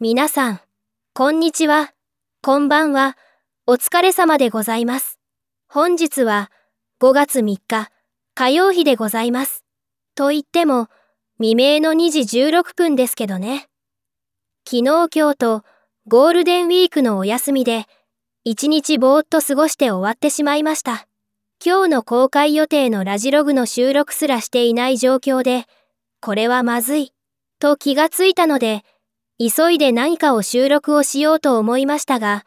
皆さん、こんにちは、こんばんは、お疲れ様でございます。本日は5月3日、火曜日でございます。と言っても、未明の2時16分ですけどね。昨日今日とゴールデンウィークのお休みで、一日ぼーっと過ごして終わってしまいました。今日の公開予定のラジログの収録すらしていない状況で、これはまずい、と気がついたので、急いで何かを収録をしようと思いましたが、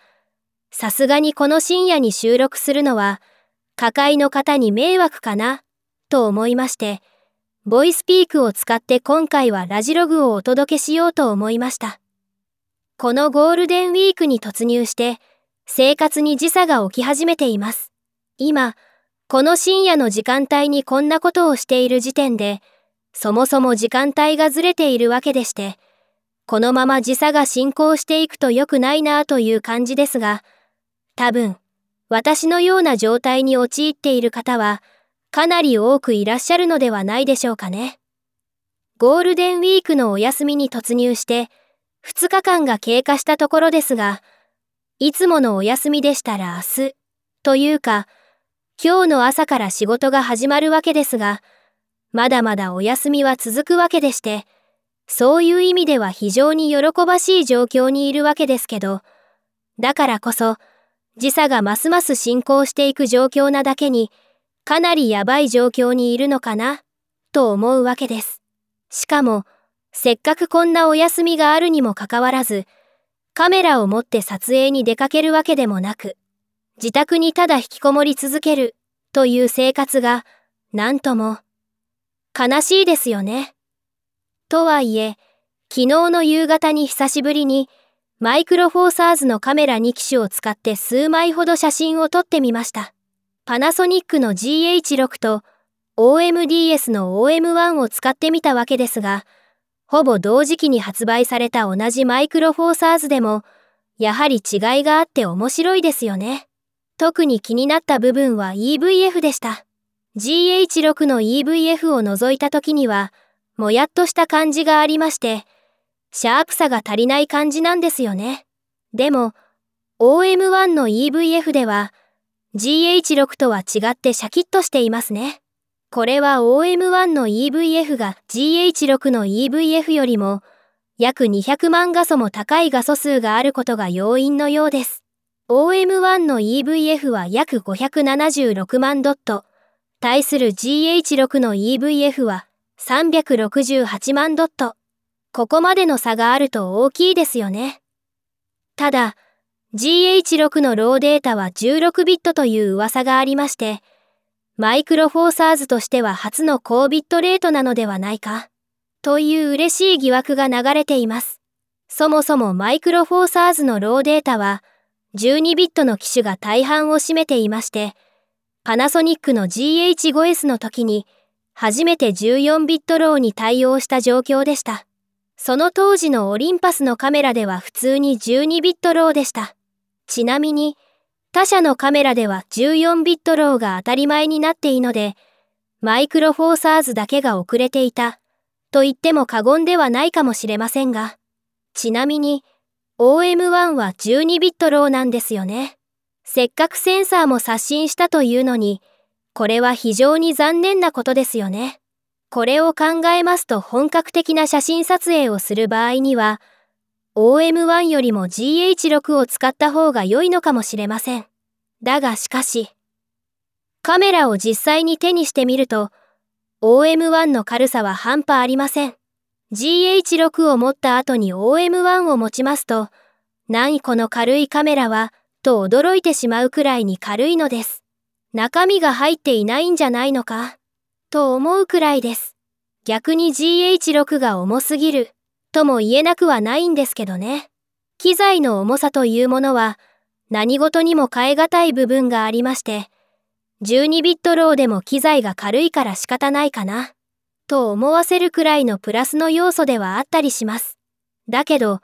さすがにこの深夜に収録するのは、家会の方に迷惑かな、と思いまして、ボイスピークを使って今回はラジログをお届けしようと思いました。このゴールデンウィークに突入して、生活に時差が起き始めています。今、この深夜の時間帯にこんなことをしている時点で、そもそも時間帯がずれているわけでして、このまま時差が進行していくと良くないなという感じですが、多分、私のような状態に陥っている方は、かなり多くいらっしゃるのではないでしょうかね。ゴールデンウィークのお休みに突入して、2日間が経過したところですが、いつものお休みでしたら明日、というか、今日の朝から仕事が始まるわけですが、まだまだお休みは続くわけでして、そういう意味では非常に喜ばしい状況にいるわけですけど、だからこそ、時差がますます進行していく状況なだけに、かなりやばい状況にいるのかな、と思うわけです。しかも、せっかくこんなお休みがあるにもかかわらず、カメラを持って撮影に出かけるわけでもなく、自宅にただ引きこもり続けるという生活が、なんとも、悲しいですよね。とはいえ、昨日の夕方に久しぶりに、マイクロフォーサーズのカメラ2機種を使って数枚ほど写真を撮ってみました。パナソニックの GH6 と OMDS の OM1 を使ってみたわけですが、ほぼ同時期に発売された同じマイクロフォーサーズでも、やはり違いがあって面白いですよね。特に気になった部分は EVF でした。GH6 の EVF を除いた時には、もやっとした感じがありまして、シャープさが足りない感じなんですよね。でも、OM1 の EVF では、GH6 とは違ってシャキッとしていますね。これは OM1 の EVF が GH6 の EVF よりも約200万画素も高い画素数があることが要因のようです。OM1 の EVF は約576万ドット、対する GH6 の EVF は368万ドット。ここまでの差があると大きいですよね。ただ、GH6 のローデータは16ビットという噂がありまして、マイクロフォーサーズとしては初の高ビットレートなのではないか、という嬉しい疑惑が流れています。そもそもマイクロフォーサーズのローデータは、12ビットの機種が大半を占めていまして、パナソニックの GH5S の時に初めて14ビットローに対応した状況でした。その当時のオリンパスのカメラでは普通に12ビットローでした。ちなみに、他社のカメラでは14ビットローが当たり前になっていいので、マイクロフォーサーズだけが遅れていた、と言っても過言ではないかもしれませんが、ちなみに、OM1 は12ビットローなんですよね。せっかくセンサーも刷新したというのに、これは非常に残念なことですよね。これを考えますと本格的な写真撮影をする場合には、OM1 よりも GH6 を使った方が良いのかもしれません。だがしかし、カメラを実際に手にしてみると、OM1 の軽さは半端ありません。GH6 を持った後に OM1 を持ちますと、何この軽いカメラは、と驚いてしまうくらいに軽いのです。中身が入っていないんじゃないのか、と思うくらいです。逆に GH6 が重すぎる、とも言えなくはないんですけどね。機材の重さというものは、何事にも変え難い部分がありまして、12ビットローでも機材が軽いから仕方ないかな。と思わせるくらいのプラスの要素ではあったりします。だけど、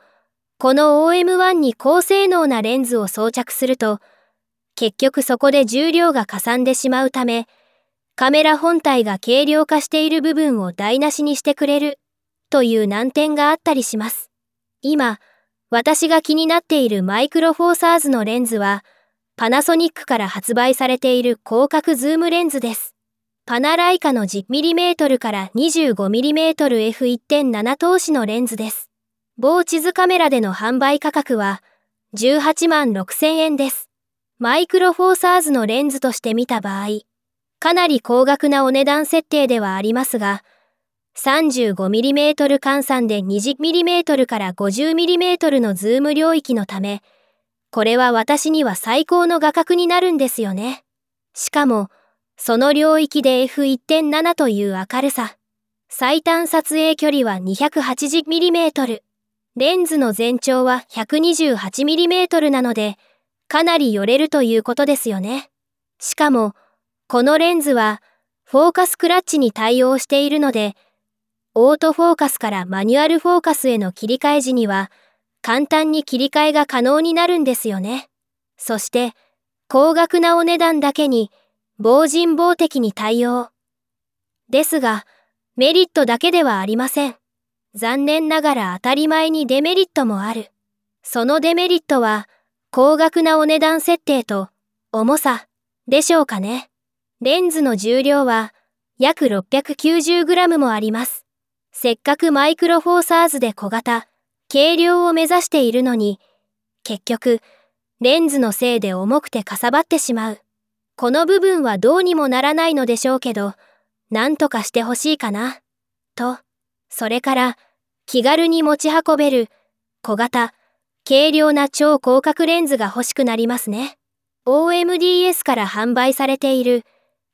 この OM1 に高性能なレンズを装着すると、結局そこで重量がかさんでしまうため、カメラ本体が軽量化している部分を台無しにしてくれるという難点があったりします。今、私が気になっているマイクロフォーサーズのレンズは、パナソニックから発売されている広角ズームレンズです。パナライカの 10mm から 25mmF1.7 通しのレンズです。某地図カメラでの販売価格は18万6000円です。マイクロフォーサーズのレンズとして見た場合、かなり高額なお値段設定ではありますが、35mm 換算で 20mm から 50mm のズーム領域のため、これは私には最高の画角になるんですよね。しかも、その領域で F1.7 という明るさ。最短撮影距離は 280mm。レンズの全長は 128mm なので、かなり寄れるということですよね。しかも、このレンズは、フォーカスクラッチに対応しているので、オートフォーカスからマニュアルフォーカスへの切り替え時には、簡単に切り替えが可能になるんですよね。そして、高額なお値段だけに、防人防的に対応。ですが、メリットだけではありません。残念ながら当たり前にデメリットもある。そのデメリットは、高額なお値段設定と、重さ、でしょうかね。レンズの重量は、約 690g もあります。せっかくマイクロフォーサーズで小型、軽量を目指しているのに、結局、レンズのせいで重くてかさばってしまう。この部分はどうにもならないのでしょうけど、なんとかしてほしいかな。と、それから、気軽に持ち運べる、小型、軽量な超広角レンズが欲しくなりますね。OMDS から販売されている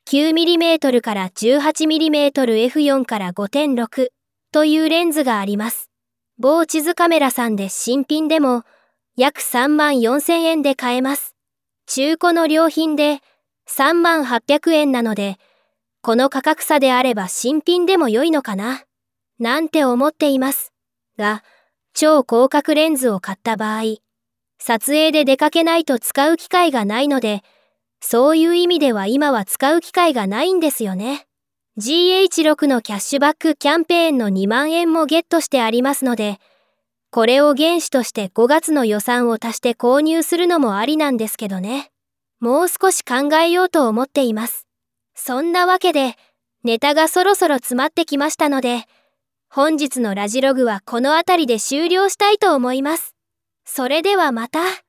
9mm から 18mmF4 から5.6というレンズがあります。某地図カメラさんで新品でも約3万4000円で買えます。中古の良品で3万800円なので、この価格差であれば新品でも良いのかな、なんて思っています。が、超広角レンズを買った場合、撮影で出かけないと使う機会がないので、そういう意味では今は使う機会がないんですよね。GH6 のキャッシュバックキャンペーンの2万円もゲットしてありますので、これを原資として5月の予算を足して購入するのもありなんですけどね。もう少し考えようと思っています。そんなわけで、ネタがそろそろ詰まってきましたので、本日のラジログはこの辺りで終了したいと思います。それではまた。